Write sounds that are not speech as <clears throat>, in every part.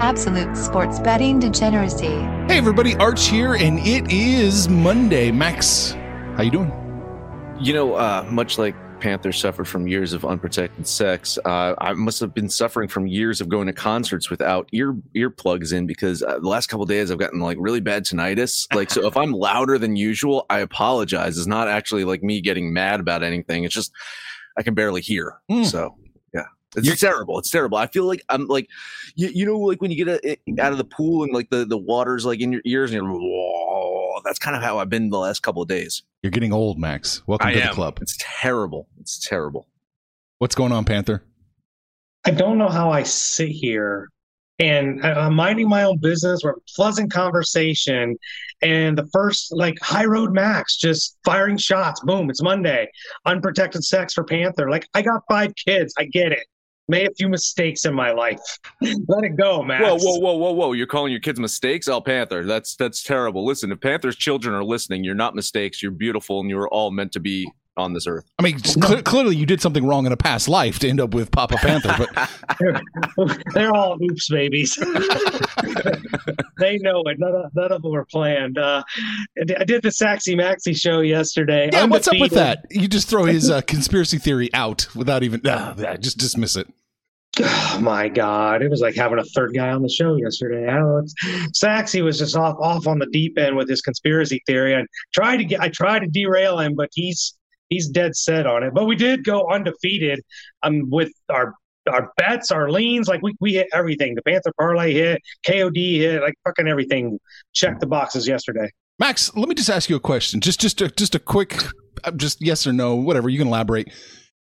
Absolute sports betting degeneracy. Hey everybody, Arch here, and it is Monday. Max, how you doing? You know, uh, much like Panther suffered from years of unprotected sex, uh, I must have been suffering from years of going to concerts without ear earplugs in because uh, the last couple days I've gotten like really bad tinnitus. Like, so if I'm louder than usual, I apologize. It's not actually like me getting mad about anything. It's just I can barely hear. Mm. So yeah. It's terrible. It's terrible. I feel like I'm like, you, you know, like when you get a, eh, out of the pool and like the, the water's like in your ears and you're, whoa, that's kind of how I've been the last couple of days. You're getting old, Max. Welcome I to am. the club. It's terrible. It's terrible. What's going on, Panther? I don't know how I sit here and I- I'm minding my own business. We're pleasant conversation, and the first like high road max just firing shots. Boom! It's Monday. Unprotected sex for Panther. Like I got five kids. I get it. Made a few mistakes in my life. Let it go, man. Whoa, whoa, whoa, whoa, whoa! You're calling your kids mistakes, oh Panther. That's that's terrible. Listen, if Panther's children are listening, you're not mistakes. You're beautiful, and you're all meant to be on this earth. I mean, just cle- clearly you did something wrong in a past life to end up with Papa Panther, but <laughs> They're all oops babies. <laughs> they know it. None of, none of them were planned. Uh, I did the Saxy Maxi show yesterday. yeah, what's up with that? You just throw his uh, conspiracy theory out without even uh, just dismiss it. Oh my God. It was like having a third guy on the show yesterday. I don't know. Saxy was just off off on the deep end with his conspiracy theory. I tried to get I tried to derail him, but he's he's dead set on it. But we did go undefeated um with our our bets, our leans, like we, we hit everything. The Panther parlay hit, KOD hit, like fucking everything. Checked the boxes yesterday. Max, let me just ask you a question. Just just a, just a quick, uh, just yes or no, whatever. You can elaborate.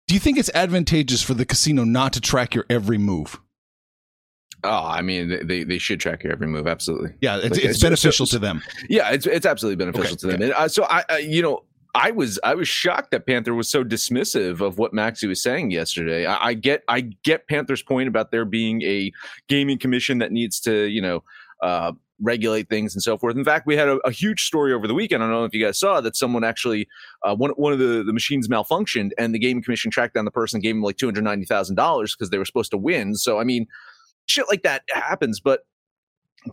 Do you think it's advantageous for the casino not to track your every move? Oh, I mean, they they should track your every move. Absolutely. Yeah, it's, Like, it's so- beneficial so- to them. Yeah, it's it's absolutely beneficial Okay, to them. And, uh, so I, uh, you know, I was I was shocked that Panther was so dismissive of what Maxi was saying yesterday. I, I get I get Panther's point about there being a gaming commission that needs to you know uh, regulate things and so forth. In fact, we had a, a huge story over the weekend. I don't know if you guys saw that someone actually uh, one one of the the machines malfunctioned and the gaming commission tracked down the person, and gave him like two hundred ninety thousand dollars because they were supposed to win. So I mean, shit like that happens, but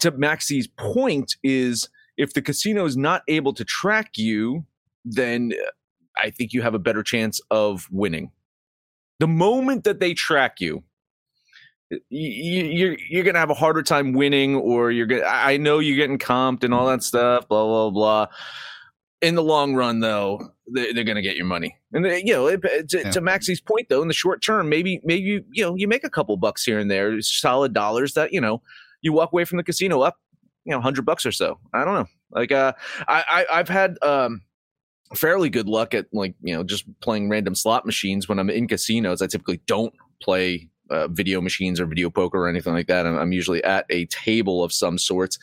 to Maxie's point is if the casino is not able to track you, then uh, I think you have a better chance of winning. The moment that they track you, you're you're gonna have a harder time winning, or you're gonna. I know you're getting comped and all that stuff, blah blah blah. In the long run, though, they're, they're gonna get your money. And they, you know, it, to, Yeah. to Maxie's point, though, in the short term, maybe maybe you you know you make a couple bucks here and there, solid dollars that you know you walk away from the casino up, you know, hundred bucks or so. I don't know. Like, uh, I, I I've had um fairly good luck at like you know just playing random slot machines when I'm in casinos. I typically don't play. Uh, video machines or video poker or anything like that. I'm, I'm usually at a table of some sorts,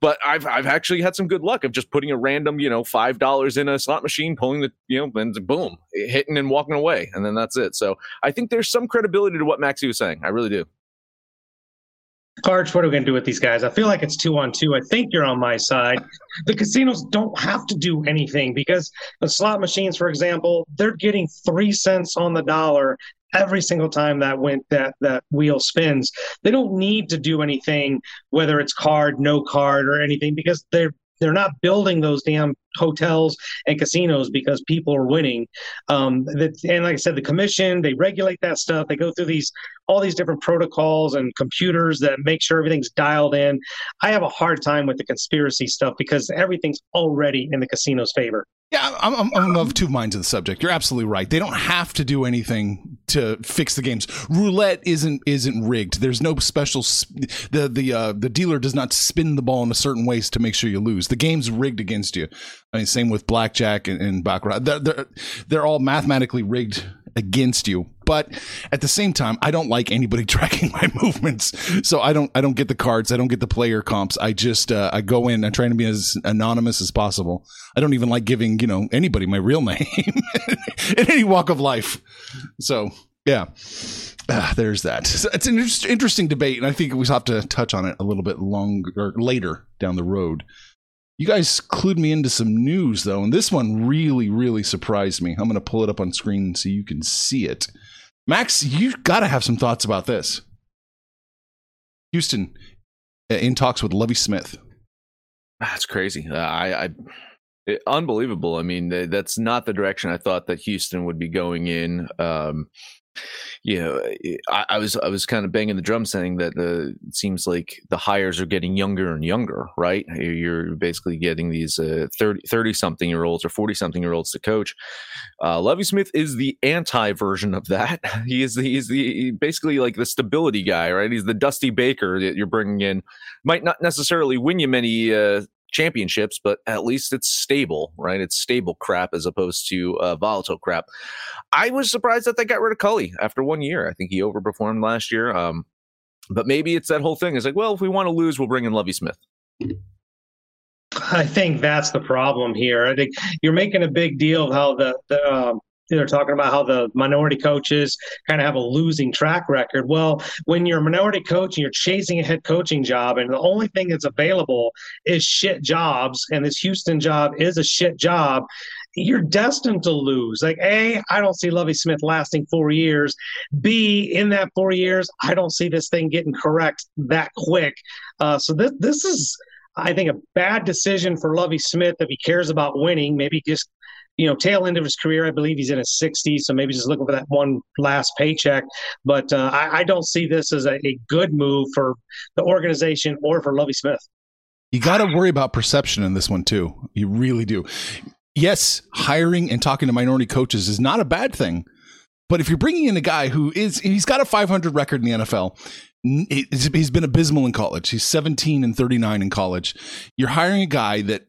but I've I've actually had some good luck of just putting a random you know five dollars in a slot machine, pulling the you know, and boom, hitting and walking away, and then that's it. So I think there's some credibility to what Maxie was saying. I really do. Arch, what are we going to do with these guys? I feel like it's two on two. I think you're on my side. The casinos don't have to do anything because the slot machines, for example, they're getting three cents on the dollar every single time that went that that wheel spins. They don't need to do anything, whether it's card, no card, or anything, because they're they're not building those damn hotels and casinos because people are winning. Um, that, and like I said, the commission they regulate that stuff. They go through these all these different protocols and computers that make sure everything's dialed in. I have a hard time with the conspiracy stuff because everything's already in the casino's favor. Yeah, I'm, I'm, I'm of two minds on the subject. You're absolutely right. They don't have to do anything to fix the games. Roulette isn't isn't rigged. There's no special. Sp- the the uh, the dealer does not spin the ball in a certain ways to make sure you lose. The game's rigged against you. I mean, same with blackjack and, and baccarat. They're, they're they're all mathematically rigged against you. But at the same time, I don't like anybody <laughs> tracking my movements. So I don't I don't get the cards. I don't get the player comps. I just uh, I go in. I'm trying to be as anonymous as possible. I don't even like giving you know anybody my real <laughs> name in any walk of life. So yeah. Uh, there's that. So it's an inter- interesting debate, and I think we have to touch on it a little bit longer later down the road. You guys clued me into some news though, and this one really, really surprised me. I'm going to pull it up on screen so you can see it. Max, you've got to have some thoughts about this. Houston uh, in talks with Lovie Smith. That's crazy. Uh, I, I it, unbelievable. I mean, that's not the direction I thought that Houston would be going in. Um, you know, I, I, was I was kind of banging the drum saying that the it seems like the hires are getting younger and younger, right? You're basically getting these uh, 30, something year olds or 40 something year olds to coach. Uh, Lovie Smith is the anti version of that. <laughs> He is the, he's the basically like the stability guy, right? He's the Dusty Baker that you're bringing in. Might not necessarily win you many uh, championships, but at least it's stable, right? It's stable crap as opposed to uh, volatile crap. I was surprised that they got rid of Culley after one year. I think he overperformed last year. Um, but maybe it's that whole thing. It's like, well, if we want to lose, we'll bring in Lovie Smith. I think that's the problem here. I think you're making a big deal of how the, the um, they're talking about how the minority coaches kind of have a losing track record. Well, when you're a minority coach and you're chasing a head coaching job, and the only thing that's available is shit jobs, and this Houston job is a shit job, you're destined to lose. Like, A, I don't see Lovie Smith lasting four years. B, in that four years, I don't see this thing getting correct that quick. Uh, so this this is I think a bad decision for Lovie Smith if he cares about winning. Maybe just you know, tail end of his career. I believe he's in his 60s, so maybe just looking for that one last paycheck. But uh, I, I, don't see this as a, a, good move for the organization or for Lovie Smith. You got to worry about perception in this one too. You really do. Yes, hiring and talking to minority coaches is not a bad thing. But if you're bringing in a guy who is, he's got a 500 record in the NFL, he's been abysmal in college. He's 17 and 39 in college. You're hiring a guy that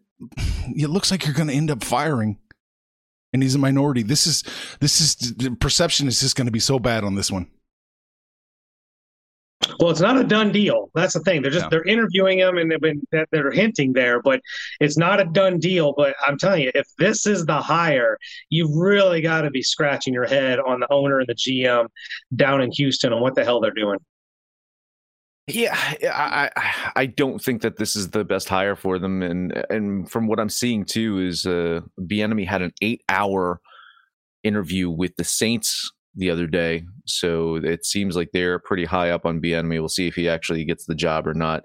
it looks like you're going to end up firing and he's a minority. This is this is the perception is just going to be so bad on this one. Well, it's not a done deal. That's the thing. They're just they're interviewing him and they've been they're hinting there, but it's not a done deal. But I'm telling you, if this is the hire, you've really got to be scratching your head on the owner and the GM down in Houston on what the hell they're doing. Yeah, I I don't think that this is the best hire for them, and and from what I'm seeing too is uh, Bieniemy had an eight hour interview with the Saints the other day, so it seems like they're pretty high up on Bieniemy. We'll see if he actually gets the job or not.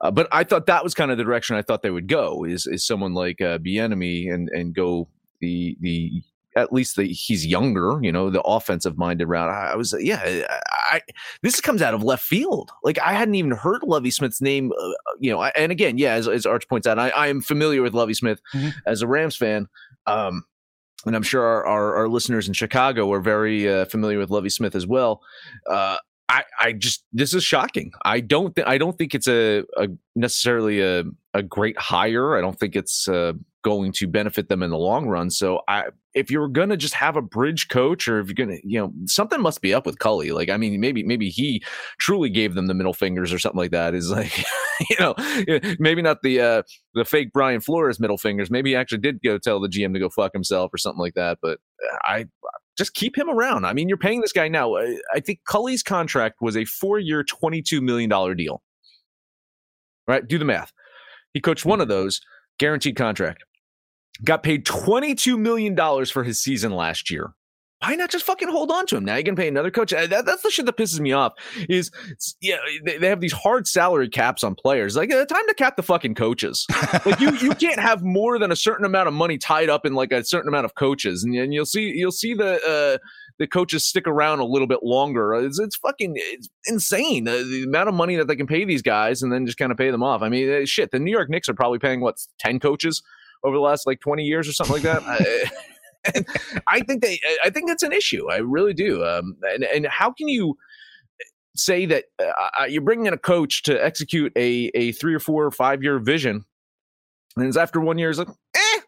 Uh, but I thought that was kind of the direction I thought they would go is is someone like uh, Bieniemy and and go the the at least the, he's younger, you know, the offensive minded route. I, I was, yeah, I, this comes out of left field. Like I hadn't even heard Lovie Smith's name, uh, you know, and again, yeah, as, as Arch points out, I, I am familiar with Lovie Smith mm-hmm. as a Rams fan. Um, and I'm sure our, our, our, listeners in Chicago are very uh, familiar with Lovie Smith as well. Uh, I, I just this is shocking. I don't think I don't think it's a, a necessarily a, a great hire. I don't think it's uh, going to benefit them in the long run. So I if you're gonna just have a bridge coach, or if you're gonna, you know, something must be up with Culley Like, I mean, maybe maybe he truly gave them the middle fingers or something like that. Is like, <laughs> you know, maybe not the uh the fake Brian Flores middle fingers. Maybe he actually did go tell the GM to go fuck himself or something like that. But I just keep him around. I mean, you're paying this guy now. I think Culley's contract was a four year, twenty two million dollar deal. Right? Do the math. He coached one of those guaranteed contract got paid $22 million for his season last year. why not just fucking hold on to him? Now you can pay another coach. Uh, that, that's the shit that pisses me off. Is yeah, they, they, have these hard salary caps on players. Like, uh, time to cap the fucking coaches. <laughs> like you, you can't have more than a certain amount of money tied up in like a certain amount of coaches, and, and you'll see you'll see the uh, the coaches stick around a little bit longer. It's, it's fucking it's insane uh, the amount of money that they can pay these guys, and then just kind of pay them off. I mean, uh, shit, the New York Knicks are probably paying what ten coaches over the last like twenty years or something like that. I think they, I think that's an issue. I really do. Um, and and how can you say that uh, you're bringing in a coach to execute a a three or four or five year vision, and it's after one year, it's like, eh,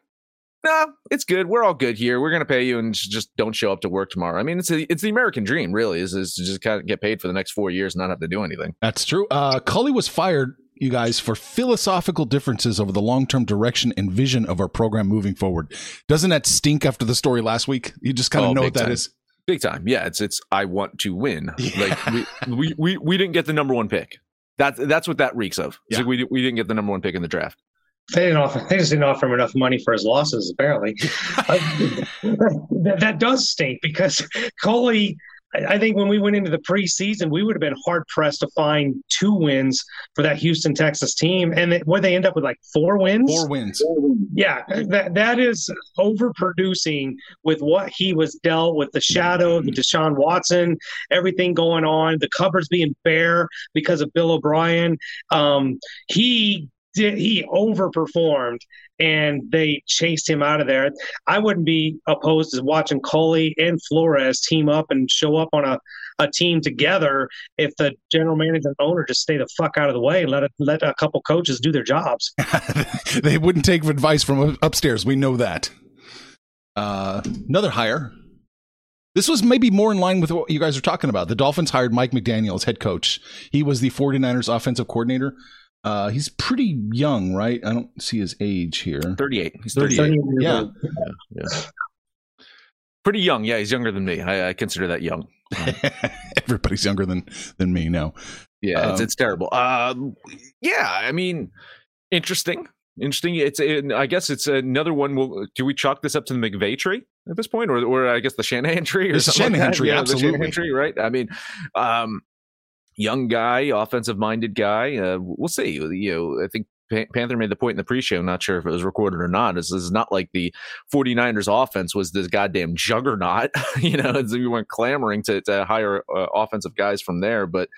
no, it's good. We're all good here. We're going to pay you and just don't show up to work tomorrow. I mean, it's a, it's the American dream, really, is, is to just kind of get paid for the next four years and not have to do anything. That's true. Uh, Culley was fired you guys for philosophical differences over the long-term direction and vision of our program moving forward. Doesn't that stink after the story last week? You just kind of oh, know what that time. is. Big time. Yeah, it's it's I want to win. <laughs> Yeah. Like we, we we we didn't get the number 1 pick. That's that's what that reeks of. Yeah. Like we we didn't get the number 1 pick in the draft. They didn't offer. They just didn't offer him enough money for his losses. Apparently, uh, <laughs> <laughs> that, that does stink because Culley I think when we went into the preseason, we would have been hard pressed to find two wins for that Houston, Texas team, and where they end up with like four wins. Four wins. Yeah, that that is overproducing with what he was dealt with the shadow, the Deshaun Watson, everything going on, the cupboards being bare because of Bill O'Brien. Um, he did he overperformed and they chased him out of there. I wouldn't be opposed to watching Culley and Flores team up and show up on a, a team together if the general manager and owner just stay the fuck out of the way and let a, let a couple coaches do their jobs. <laughs> they wouldn't take advice from upstairs. We know that. Uh, another hire. This was maybe more in line with what you guys are talking about. The Dolphins hired Mike McDaniel as head coach. He was the 49ers offensive coordinator. Uh, he's pretty young, right? I don't see his age here. 38. He's 38. 38. Yeah. yeah. yeah. Pretty young. Yeah, he's younger than me. I, I consider that young. <laughs> Everybody's younger than than me now. Yeah, um, it's, it's terrible. Um, yeah, I mean, interesting. Interesting. It's I guess it's another one. Will do we chalk this up to the McVay tree at this point, or or I guess the Shanahan tree, or the Shanahan like tree? Yeah, absolutely, the Shanahan tree, right? I mean, um, young guy, offensive minded guy. Uh, we'll see. You know, I think Panther made the point in the pre-show. Not sure if it was recorded or not. This is not like the 49ers offense was this goddamn juggernaut. <laughs> you know, we weren't clamoring to, to hire uh, offensive guys from there, but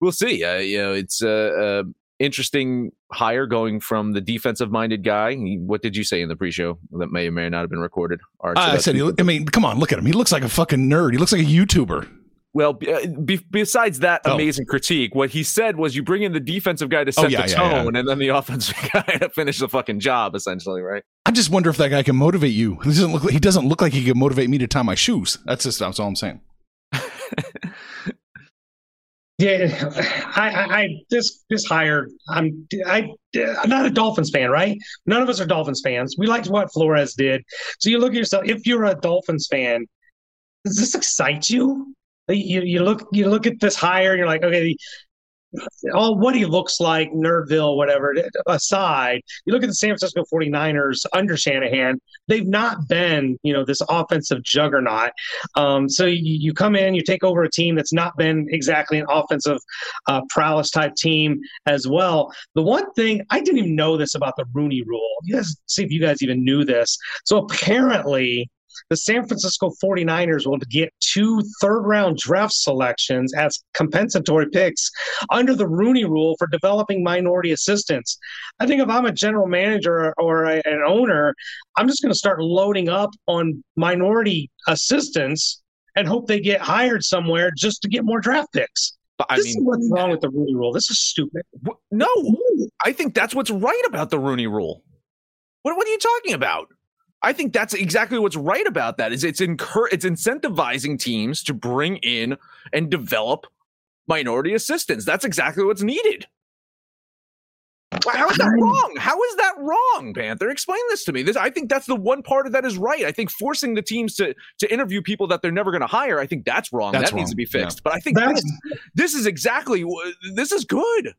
we'll see. Uh, you know, it's a, uh, uh, interesting hire going from the defensive minded guy. What did you say in the pre-show that may or may not have been recorded? Art, so I said, he, I mean, come on, look at him. He looks like a fucking nerd. He looks like a YouTuber. Well, uh, be, besides that oh. amazing critique, what he said was you bring in the defensive guy to oh, set oh, yeah, the tone, yeah, yeah. and then the <laughs> offensive guy to finish the fucking job, essentially, right? I just wonder if that guy can motivate you. He doesn't look. Like, he doesn't look like he can motivate me to tie my shoes. That's just that's all I'm saying. <laughs> yeah, I, I, I just just hired. I'm I I'm not a Dolphins fan, right? None of us are Dolphins fans. We liked what Flores did. So you look at yourself. If you're a Dolphins fan, does this excite you? You, you look you look at this hire and you're like, okay, all what he looks like, Nerdville, whatever, aside, you look at the San Francisco 49ers under Shanahan, they've not been, you know, this offensive juggernaut. Um, so you, you, come in, you take over a team that's not been exactly an offensive uh, prowess type team as well. The one thing, I didn't even know this about the Rooney rule. You guys see if you guys even knew this. So apparently, the San Francisco 49ers will get two third round draft selections as compensatory picks under the Rooney rule for developing minority assistants. I think if I'm a general manager or a, an owner, I'm just going to start loading up on minority assistants and hope they get hired somewhere just to get more draft picks. But, I this mean, is what's wrong with the Rooney Rule. This is stupid. No, I think that's what's right about the Rooney Rule. What, what are you talking about? I think that's exactly what's right about that. Is it's incur it's incentivizing teams to bring in and develop minority assistants. That's exactly what's needed. How is that mm. wrong? How is that wrong, Panther? Explain this to me. This, I think that's the one part of that is right. I think forcing the teams to to interview people that they're never going to hire, I think that's wrong. That's that wrong. needs to be fixed. Yeah. But I think this, this, is exactly this is good.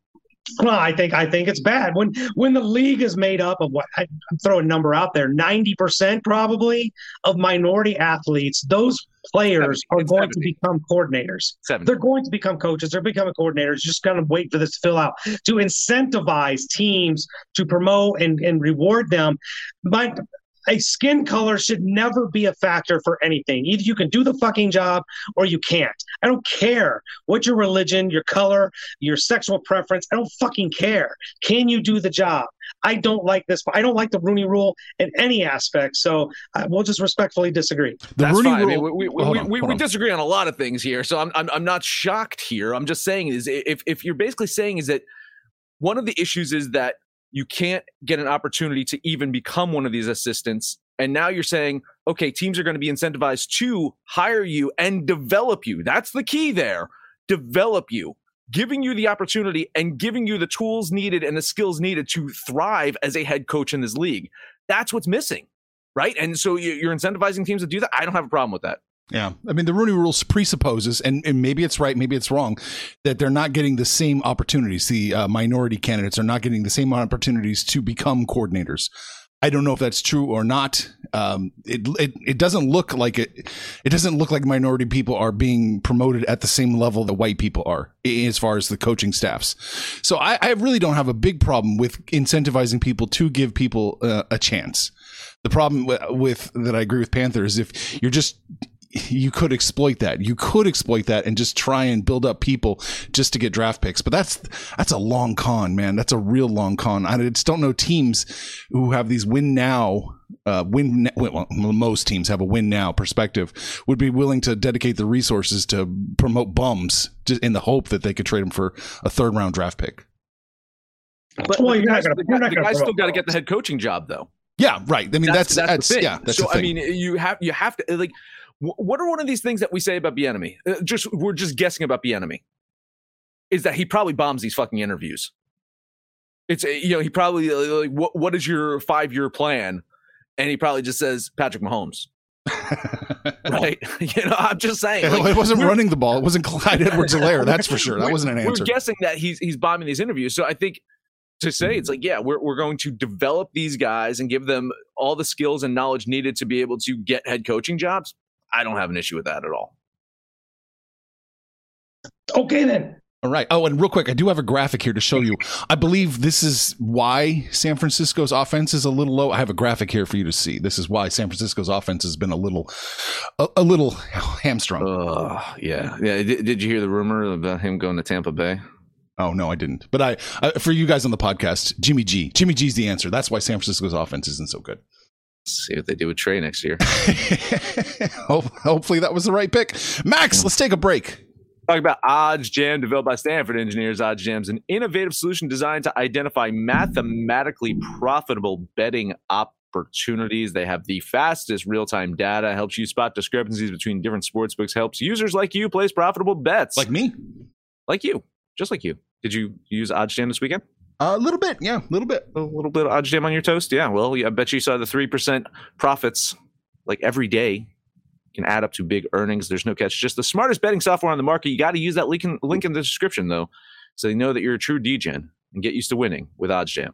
Well, I think I think it's bad when when the league is made up of what I, I'm throwing a number out there, ninety percent probably of minority athletes. Those players are going 70. to become coordinators. Seven. They're going to become coaches. They're becoming coordinators. Just kind of wait for this to fill out to incentivize teams to promote and, and reward them. But a skin color should never be a factor for anything. Either you can do the fucking job or you can't. I don't care what your religion, your color, your sexual preference. I don't fucking care. Can you do the job? I don't like this. I don't like the Rooney Rule in any aspect. So uh, we'll just respectfully disagree. The That's Rooney fine. I mean, Rule- we, we, we, on, we, we on. disagree on a lot of things here, so I'm, I'm I'm not shocked here. I'm just saying is if if you're basically saying is that one of the issues is that you can't get an opportunity to even become one of these assistants, and now you're saying okay, teams are going to be incentivized to hire you and develop you. That's the key there. Develop you. Giving you the opportunity and giving you the tools needed and the skills needed to thrive as a head coach in this league. That's what's missing right? And so you- you're incentivizing teams to do that. I don't have a problem with that. Yeah, I mean the Rooney Rules presupposes, and, and maybe it's right, maybe it's wrong, that they're not getting the same opportunities. The uh, minority candidates are not getting the same opportunities to become coordinators. I don't know if that's true or not. Um, it, it it doesn't look like it. It doesn't look like minority people are being promoted at the same level that white people are as far as the coaching staffs. So I, I really don't have a big problem with incentivizing people to give people uh, a chance. The problem with, with that I agree with Panther is if you're just you could exploit that. You could exploit that and just try and build up people just to get draft picks. But that's that's a long con, man. That's a real long con. I just don't know teams who have these win now, uh, win. Well, most teams have a win now perspective. Would be willing to dedicate the resources to promote bums just in the hope that they could trade them for a third round draft pick. But, Well, the you're not guys, gonna- the, you're guy- the guy's still got to get the head coaching job, though. Yeah, right. I mean, that's that's, the thing. yeah, that's so the thing. I mean, you have you have to like. Wh- What are one of these things that we say about Bieniemy? Uh, just we're just guessing about Bieniemy. Is that he probably bombs these fucking interviews? It's uh, you know he probably uh, like what what is your five year plan, and he probably just says Patrick Mahomes, <laughs> right? <laughs> you know, I'm just saying. like, it wasn't running the ball. It wasn't Clyde Edwards-Helaire. <laughs> That's for sure. That wasn't an answer. We're guessing that he's he's bombing these interviews. So I think to say it's like, yeah, we're we're going to develop these guys and give them all the skills and knowledge needed to be able to get head coaching jobs. I don't have an issue with that at all. Okay, then. All right. Oh, and real quick, I do have a graphic here to show you. I believe this is why San Francisco's offense is a little low. I have a graphic here for you to see. This is why San Francisco's offense has been a little, a, a little hamstrung. Oh yeah, yeah. Did, did you hear the rumor about him going to Tampa Bay? oh no, I didn't. But I, I, for you guys on the podcast, Jimmy G. Jimmy G's the answer. That's why San Francisco's offense isn't so good. See what they do with Trey next year. <laughs> Hopefully that was the right pick. Max, let's take a break. Talk about Odds Jam, developed by Stanford engineers. Odds Jam's an innovative solution designed to identify mathematically profitable betting opportunities. They have the fastest real time data, helps you spot discrepancies between different sportsbooks, helps users like you place profitable bets. Like me, like you, just like you. Did you use Odds Jam this weekend? A little bit. Yeah, a little bit. A little bit of Odds Jam on your toast? Yeah. Well, I bet you saw the 3% profits like every day can add up to big earnings. There's no catch. Just the smartest betting software on the market. You got to use that link in, link in the description, though, so they know that you're a true DGen and get used to winning with Odds Jam.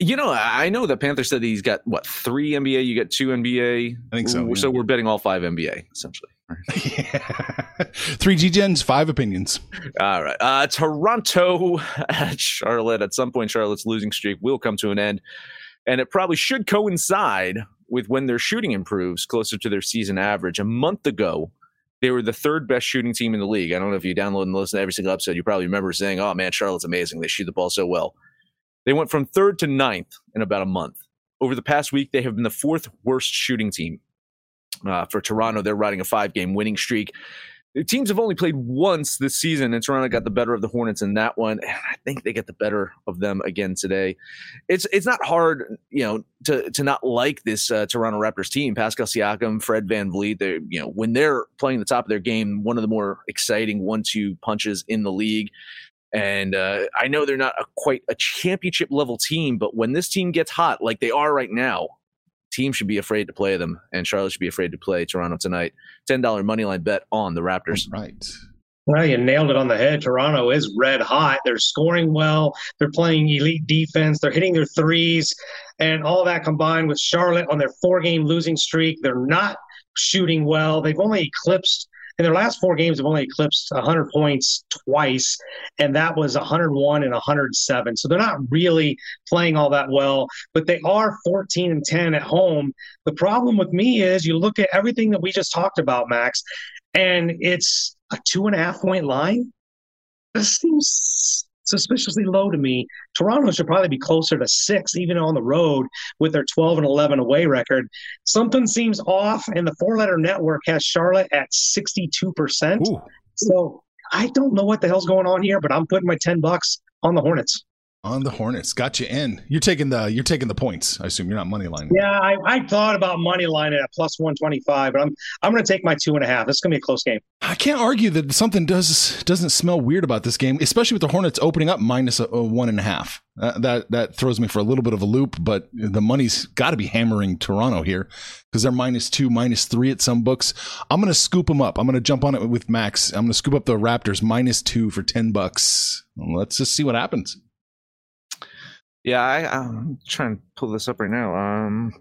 You know, I know that Panther said he's got what three NBA. You got two NBA. I think so, yeah. So we're betting all five NBA essentially. yeah. <laughs> Three G gens, five opinions. All right. Uh, Toronto at Charlotte. At some point, Charlotte's losing streak will come to an end. And it probably should coincide with when their shooting improves closer to their season average. A month ago, they were the third best shooting team in the league. I don't know if you download and listen to every single episode. You probably remember saying, oh man, Charlotte's amazing. They shoot the ball so well. They went from third to ninth in about a month. Over the past week, they have been the fourth worst shooting team. Uh, for Toronto, they're riding a five game winning streak. The teams have only played once this season, and Toronto got the better of the Hornets in that one. And <sighs> I think they get the better of them again today. It's it's not hard, you know, to to not like this uh, Toronto Raptors team. Pascal Siakam, Fred VanVleet, they you know when they're playing the top of their game, one of the more exciting one-two punches in the league. And uh, I know they're not a, quite a championship level team, but when this team gets hot, like they are right now, teams should be afraid to play them, and Charlotte should be afraid to play Toronto tonight. Ten dollar money line bet on the Raptors. Right. Well, you nailed it on the head. Toronto is red hot. They're scoring well. They're playing elite defense. They're hitting their threes, and all that combined with Charlotte on their four-game losing streak. They're not shooting well. They've only eclipsed in their last four games have only eclipsed 100 points twice, and that was 101 and 107. So they're not really playing all that well, but they are 14 and 10 at home. The problem with me is you look at everything that we just talked about, Max, and it's a two and a half point line. This seems suspiciously low to me. Toronto should probably be closer to six, even on the road with their 12 and 11 away record. Something seems off, and the four letter network has Charlotte at 62%. Ooh. So I don't know what the hell's going on here, but I'm putting my 10 bucks on the Hornets on the Hornets. Got you in. You're taking the you're taking the points. I assume you're not money line. Yeah, I, I thought about money line at plus one twenty five, but I'm I'm going to take my two and a half. It's going to be a close game. I can't argue that something does doesn't smell weird about this game, especially with the Hornets opening up minus a, a one and a half. Uh, that that throws me for a little bit of a loop, but the money's got to be hammering Toronto here because they're minus two, minus three at some books. I'm going to scoop them up. I'm going to jump on it with Max. I'm going to scoop up the Raptors minus two for ten bucks. Let's just see what happens. Yeah, I, I'm trying to pull this up right now. Um,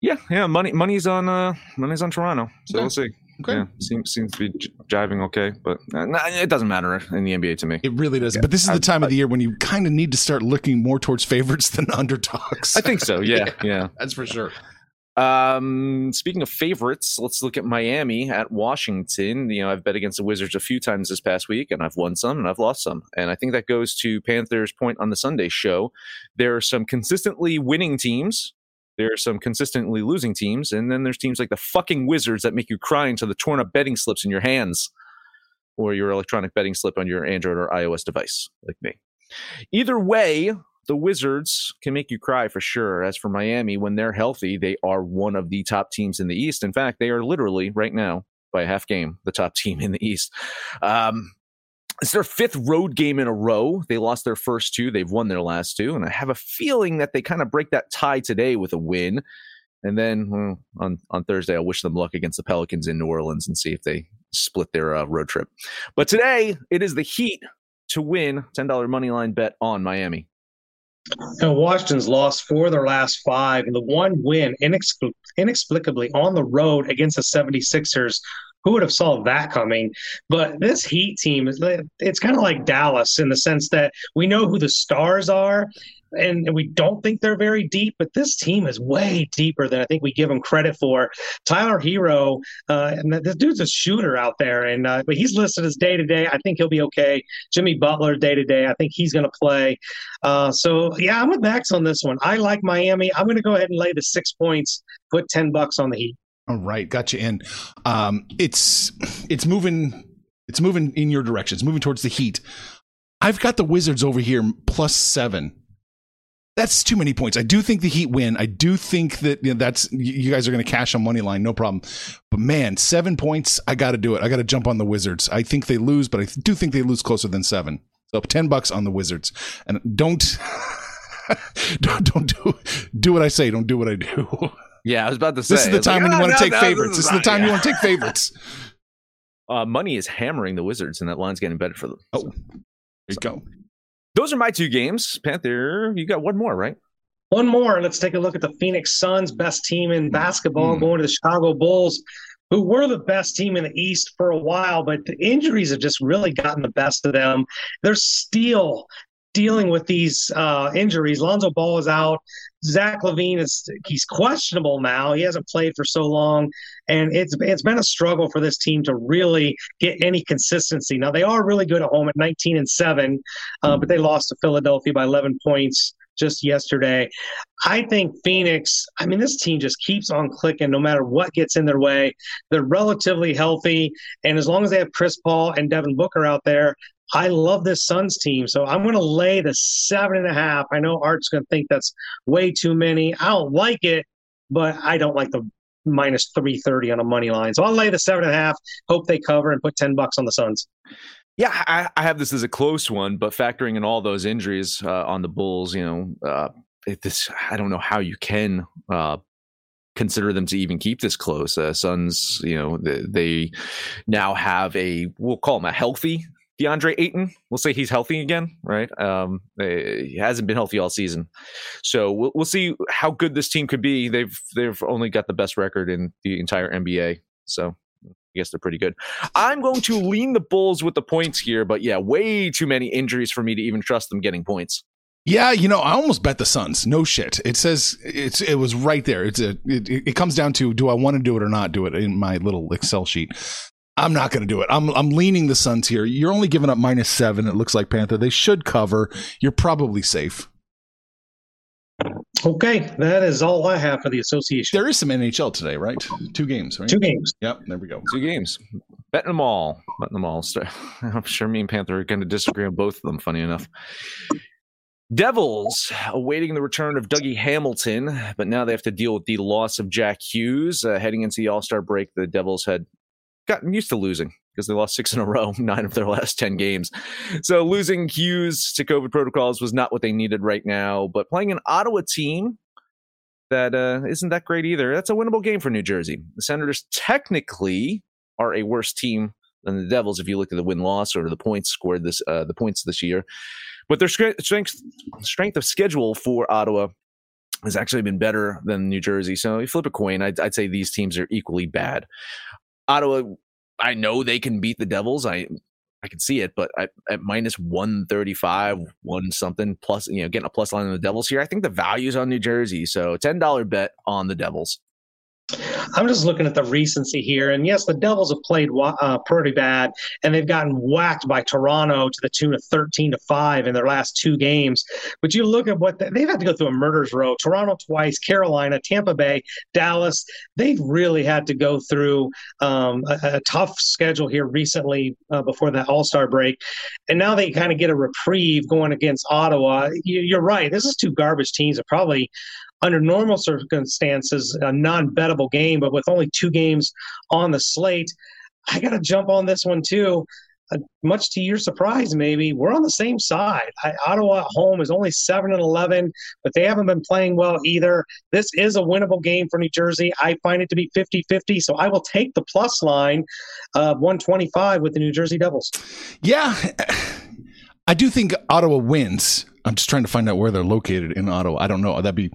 yeah, yeah, money, money's on, uh, money's on Toronto. So okay. we'll see. Okay. Yeah, seems seems to be jiving okay, but uh, it doesn't matter in the NBA to me. It really doesn't. Yeah. But this is the time I, of the year when you kind of need to start looking more towards favorites than <laughs> underdogs. I think so. Yeah, <laughs> yeah, yeah. that's for sure. Um, speaking of favorites, let's look at Miami at Washington. You know, I've bet against the Wizards a few times this past week, and I've won some and I've lost some. And I think that goes to Panthers' point on the Sunday show. There are some consistently winning teams. There are some consistently losing teams, and then there's teams like the fucking Wizards that make you cry until the torn up betting slips in your hands, or your electronic betting slip on your Android or iOS device, like me. Either way, the Wizards can make you cry for sure. As for Miami, when they're healthy, they are one of the top teams in the East. In fact, they are literally right now by a half game the top <laughs> team in the East. Um, it's their fifth road game in a row. They lost their first two. They've won their last two. And I have a feeling that they kind of break that tie today with a win. And then well, on, on Thursday, I'll wish them luck against the Pelicans in New Orleans and see if they split their uh, road trip. But today, it is the Heat to win $10 money line bet on Miami. And Washington's lost four of their last five, and the one win inexpl- inexplicably on the road against the 76ers. Who would have saw that coming? But this Heat team it's kind of like Dallas in the sense that we know who the stars are, and we don't think they're very deep, but this team is way deeper than I think we give them credit for. Tyler Herro, uh, and this dude's a shooter out there, and uh, but he's listed as day to day. I think he'll be okay. Jimmy Butler day to day. I think he's going to play. Uh, so yeah, I'm with Max on this one. I like Miami. I'm going to go ahead and lay the six points. Put ten bucks on the Heat. All right, got you in. Um, it's it's moving. It's moving in your direction. It's moving towards the Heat. I've got the Wizards over here plus seven that's too many points. I do think the Heat win. I do think that you know, that's you guys are going to cash on money line, no problem. But man, seven points. I got to do it. I got to jump on the Wizards. I think they lose, but I do think they lose closer than seven. So ten bucks on the Wizards, and don't <laughs> don't don't do do what I say. Don't do what I do. <laughs> Yeah, I was about to say. This is the time like, when you oh, want to no, take no, favorites. This is, this is the time yeah. you want to take favorites. <laughs> Uh, money is hammering the Wizards, and that line's getting better for them. Oh, there you so. go. Those are my two games. Panther, you got one more, right? One more. Let's take a look at the Phoenix Suns, best team in basketball, mm. going to the Chicago Bulls, who were the best team in the East for a while, but the injuries have just really gotten the best of them. They're still dealing with these uh, injuries. Lonzo Ball is out. Zach LaVine is he's questionable now. He hasn't played for so long, and it's it's been a struggle for this team to really get any consistency. Now they are really good at home at 19 and seven, uh, but they lost to Philadelphia by 11 points just yesterday. I think Phoenix, I mean, this team just keeps on clicking no matter what gets in their way. They're relatively healthy. And as long as they have Chris Paul and Devin Booker out there, I love this Suns team. So I'm going to lay the seven and a half. I know Art's going to think that's way too many. I don't like it, but I don't like the minus 330 on a money line. So I'll lay the seven and a half, hope they cover, and put 10 bucks on the Suns. Yeah, I, I, have this as a close one, but factoring in all those injuries uh, on the Bulls, you know, uh, this I don't know how you can uh, consider them to even keep this close. Uh, Suns, you know, they, they, now have a we'll call them a healthy DeAndre Ayton. We'll say he's healthy again, right? Um, he hasn't been healthy all season, so we'll, we'll see how good this team could be. They've they've only got the best record in the entire NBA, so I guess they're pretty good. I'm going to lean the Bulls with the points here, but yeah, way too many injuries for me to even trust them getting points. Yeah, you know, I almost bet the Suns. No shit. It says it's it was right there. It's a it, it comes down to do I want to do it or not do it in my little Excel sheet. I'm not going to do it. I'm I'm leaning the Suns here. You're only giving up minus seven. It looks like Panther. They should cover. You're probably safe. Okay, that is all I have for the association. There is some NHL today, right? Two games, right? Two games. Yep, there we go. Two games. Betting them all. Betting them all. <laughs> I'm sure me and Panther are going to disagree on both of them, funny enough. Devils awaiting the return of Dougie Hamilton, but now they have to deal with the loss of Jack Hughes. Uh, heading into the All Star break, the Devils had gotten used to losing because they lost six in a row, <laughs> nine of their last 10 games. So losing Hughes to COVID protocols was not what they needed right now. But playing an Ottawa team that uh, not that great either, that's a winnable game for New Jersey. The Senators technically are a worse team than the Devils if you look at the win loss or the points scored this uh, the points this year. But their strength strength of schedule for Ottawa has actually been better than New Jersey. So you flip a coin, I'd, I'd say these teams are equally bad. Ottawa, I know they can beat the Devils. I I can see it, but at, at minus 135, one something plus, you know, getting a plus line on the Devils here, I think the value's on New Jersey. So $10 bet on the Devils. I'm just looking at the recency here, and yes, the Devils have played uh, pretty bad, and they've gotten whacked by Toronto to the tune of 13 to five in their last two games. But you look at what the, they've had to go through a murders row: Toronto twice, Carolina, Tampa Bay, Dallas. They've really had to go through um, a, a, tough schedule here recently uh, before that All Star break, and now they kind of get a reprieve going against Ottawa. You, you're right; this is two garbage teams that probably under normal circumstances, a non bettable game, but with only two games on the slate, I got to jump on this one too. Uh, much to your surprise, maybe we're on the same side. I, Ottawa at home is only seven and eleven, but they haven't been playing well either. This is a winnable game for New Jersey. I find it to be 50-50, so I will take the plus line of 125 with the New Jersey Devils. Yeah, <sighs> I do think Ottawa wins. I'm just trying to find out where they're located in Ottawa. I don't know. That'd be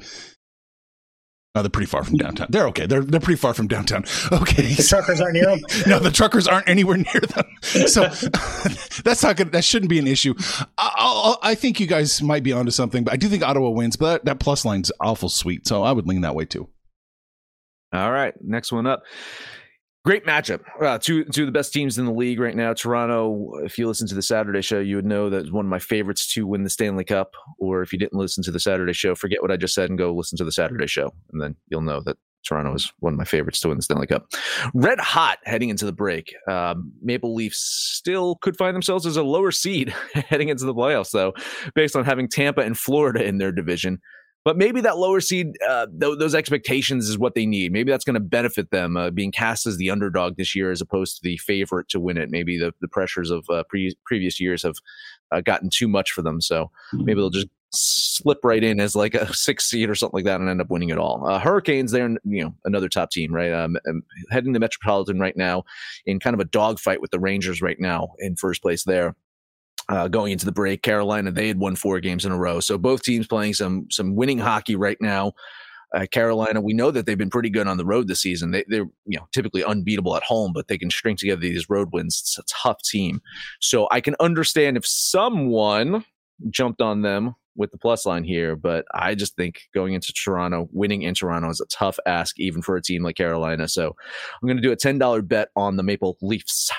no, they're pretty far from downtown. They're okay. They're they're pretty far from downtown. <laughs> Okay. The truckers aren't near them. <laughs> no, the truckers aren't anywhere near them. <laughs> So that's not good. That shouldn't be an issue. I, I, think you guys might be onto something, but I do think Ottawa wins. But that, that plus line's awful sweet, so I would lean that way too. All right, next one up. Great matchup. Uh, two two of the best teams in the league right now. Toronto. If you listen to the Saturday show, you would know that one of my favorites to win the Stanley Cup. Or if you didn't listen to the Saturday show, forget what I just said and go listen to the Saturday show, and then you'll know that Toronto is one of my favorites to win the Stanley Cup. Red hot heading into the break. Um, Maple Leafs still could find themselves as a lower seed <laughs> heading into the playoffs, though, based on having Tampa and Florida in their division. But maybe that lower seed, uh, th- those expectations is what they need. Maybe that's going to benefit them uh, being cast as the underdog this year as opposed to the favorite to win it. Maybe the, the pressures of uh, pre- previous years have uh, gotten too much for them. So maybe they'll just slip right in as like a <laughs> six seed or something like that and end up winning it all. Uh, Hurricanes, they're you know another top team, right? Um, um, heading to Metropolitan right now in kind of a dogfight with the Rangers right now in first place there uh, going into the break. Carolina, they had won four games in a row. So both teams playing some some winning hockey right now. Uh, Carolina, we know that they've been pretty good on the road this season. They, they're you know typically unbeatable at home, but they can string together these road wins. It's a tough team, so I can understand if someone jumped on them with the plus line here, but I just think going into Toronto, winning in Toronto is a tough ask, even for a team like Carolina. So I'm going to do a $10 bet on the Maple Leafs.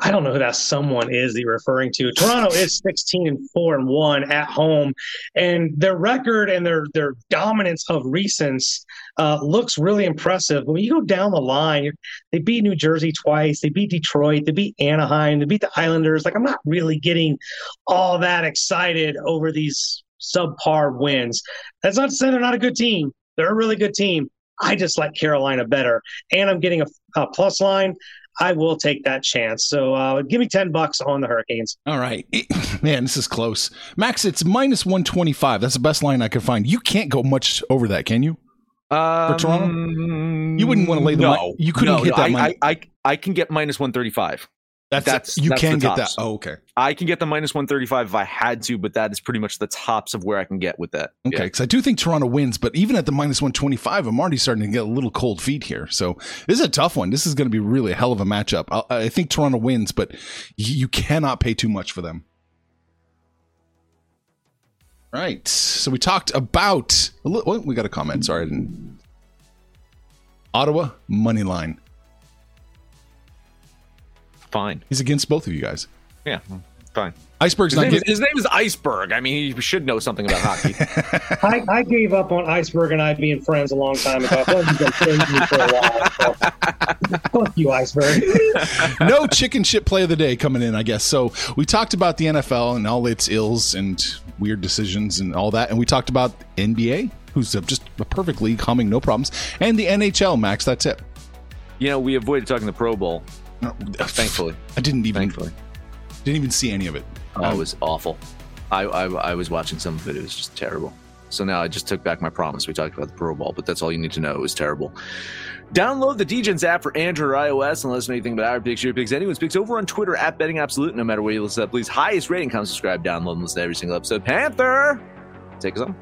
I don't know who that someone is that you're referring to. Toronto is 16 and 4 and 1 at home, and their record and their their dominance of recents uh, looks really impressive. When you go down the line, they beat New Jersey twice, they beat Detroit, they beat Anaheim, they beat the Islanders. Like I'm not really getting all that excited over these subpar wins. That's not to say they're not a good team. They're a really good team. I just like Carolina better, and I'm getting a, a plus line. I will take that chance. So uh, give me 10 bucks on the Hurricanes. All right. <clears throat> Man, this is close. Max, it's minus 125. That's the best line I could find. You can't go much over that, can you? Um, For Toronto? You wouldn't want to lay the no, mi- you couldn't no, hit no, that I, money. I, I, I can get minus 135. That's, that's- you that's can get that. Oh, okay. I can get the minus 135 if I had to, but that is pretty much the tops of where I can get with that. Okay, Yeah. because I do think Toronto wins, but even at the minus 125, I'm already starting to get a little cold feet here. So this is a tough one. This is going to be really a hell of a matchup. I, I think Toronto wins, but you cannot pay too much for them. Right. So we talked about. oh, we got a comment. Sorry, I didn't. Ottawa money line. Fine. He's against both of you guys. Yeah, fine. Iceberg's His not name, is, his name is Iceberg. I mean, he should know something about hockey. <laughs> I, I gave up on Iceberg and I being friends a long time ago. I feel like you've been friends me for a while. So. Fuck you, Iceberg. <laughs> no chicken shit play of the day coming in, I guess. So we talked about the NFL and all its ills and weird decisions and all that, and we talked about NBA, who's just a perfect league, humming, no problems, and the NHL. Max, that's it. you know, we avoided talking the Pro Bowl, No, thankfully. I didn't even Thankfully. didn't even see any of it. Oh, it um, was awful. I, I I was watching some of it. It was just terrible. So now I just took back my promise. We talked about the Pro Bowl, but that's all you need to know. It was terrible. Download the DJs app for Android or iOS and let us know anything about our picks, your picks, anyone's picks over on Twitter at Betting Absolute. No matter where you listen to that, please highest rating, come subscribe, download, and listen to every single episode. Panther, take us on.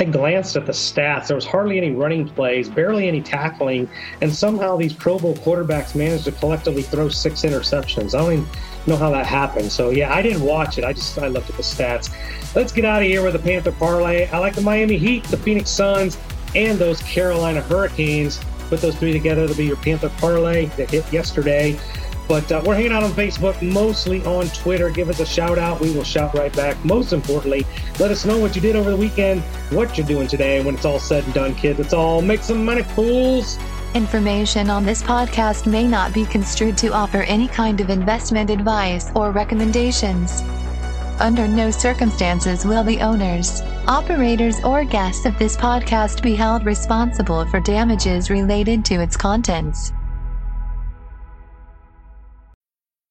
I glanced at the stats. There was hardly any running plays, barely any tackling, and somehow these Pro Bowl quarterbacks managed to collectively throw six interceptions. I don't even know how that happened. So yeah, I didn't watch it. I just I looked at the stats. Let's get out of here with the Panther parlay. I like the Miami Heat, the Phoenix Suns, and those Carolina Hurricanes. Put those three together to be your Panther parlay that hit yesterday. But uh, we're hanging out on Facebook, mostly on Twitter. Give us a shout out. We will shout right back. Most importantly, let us know what you did over the weekend, what you're doing today. When it's all said and done, kids, it's all make some money, fools. Information on this podcast may not be construed to offer any kind of investment advice or recommendations. Under no circumstances will the owners, operators, or guests of this podcast be held responsible for damages related to its contents.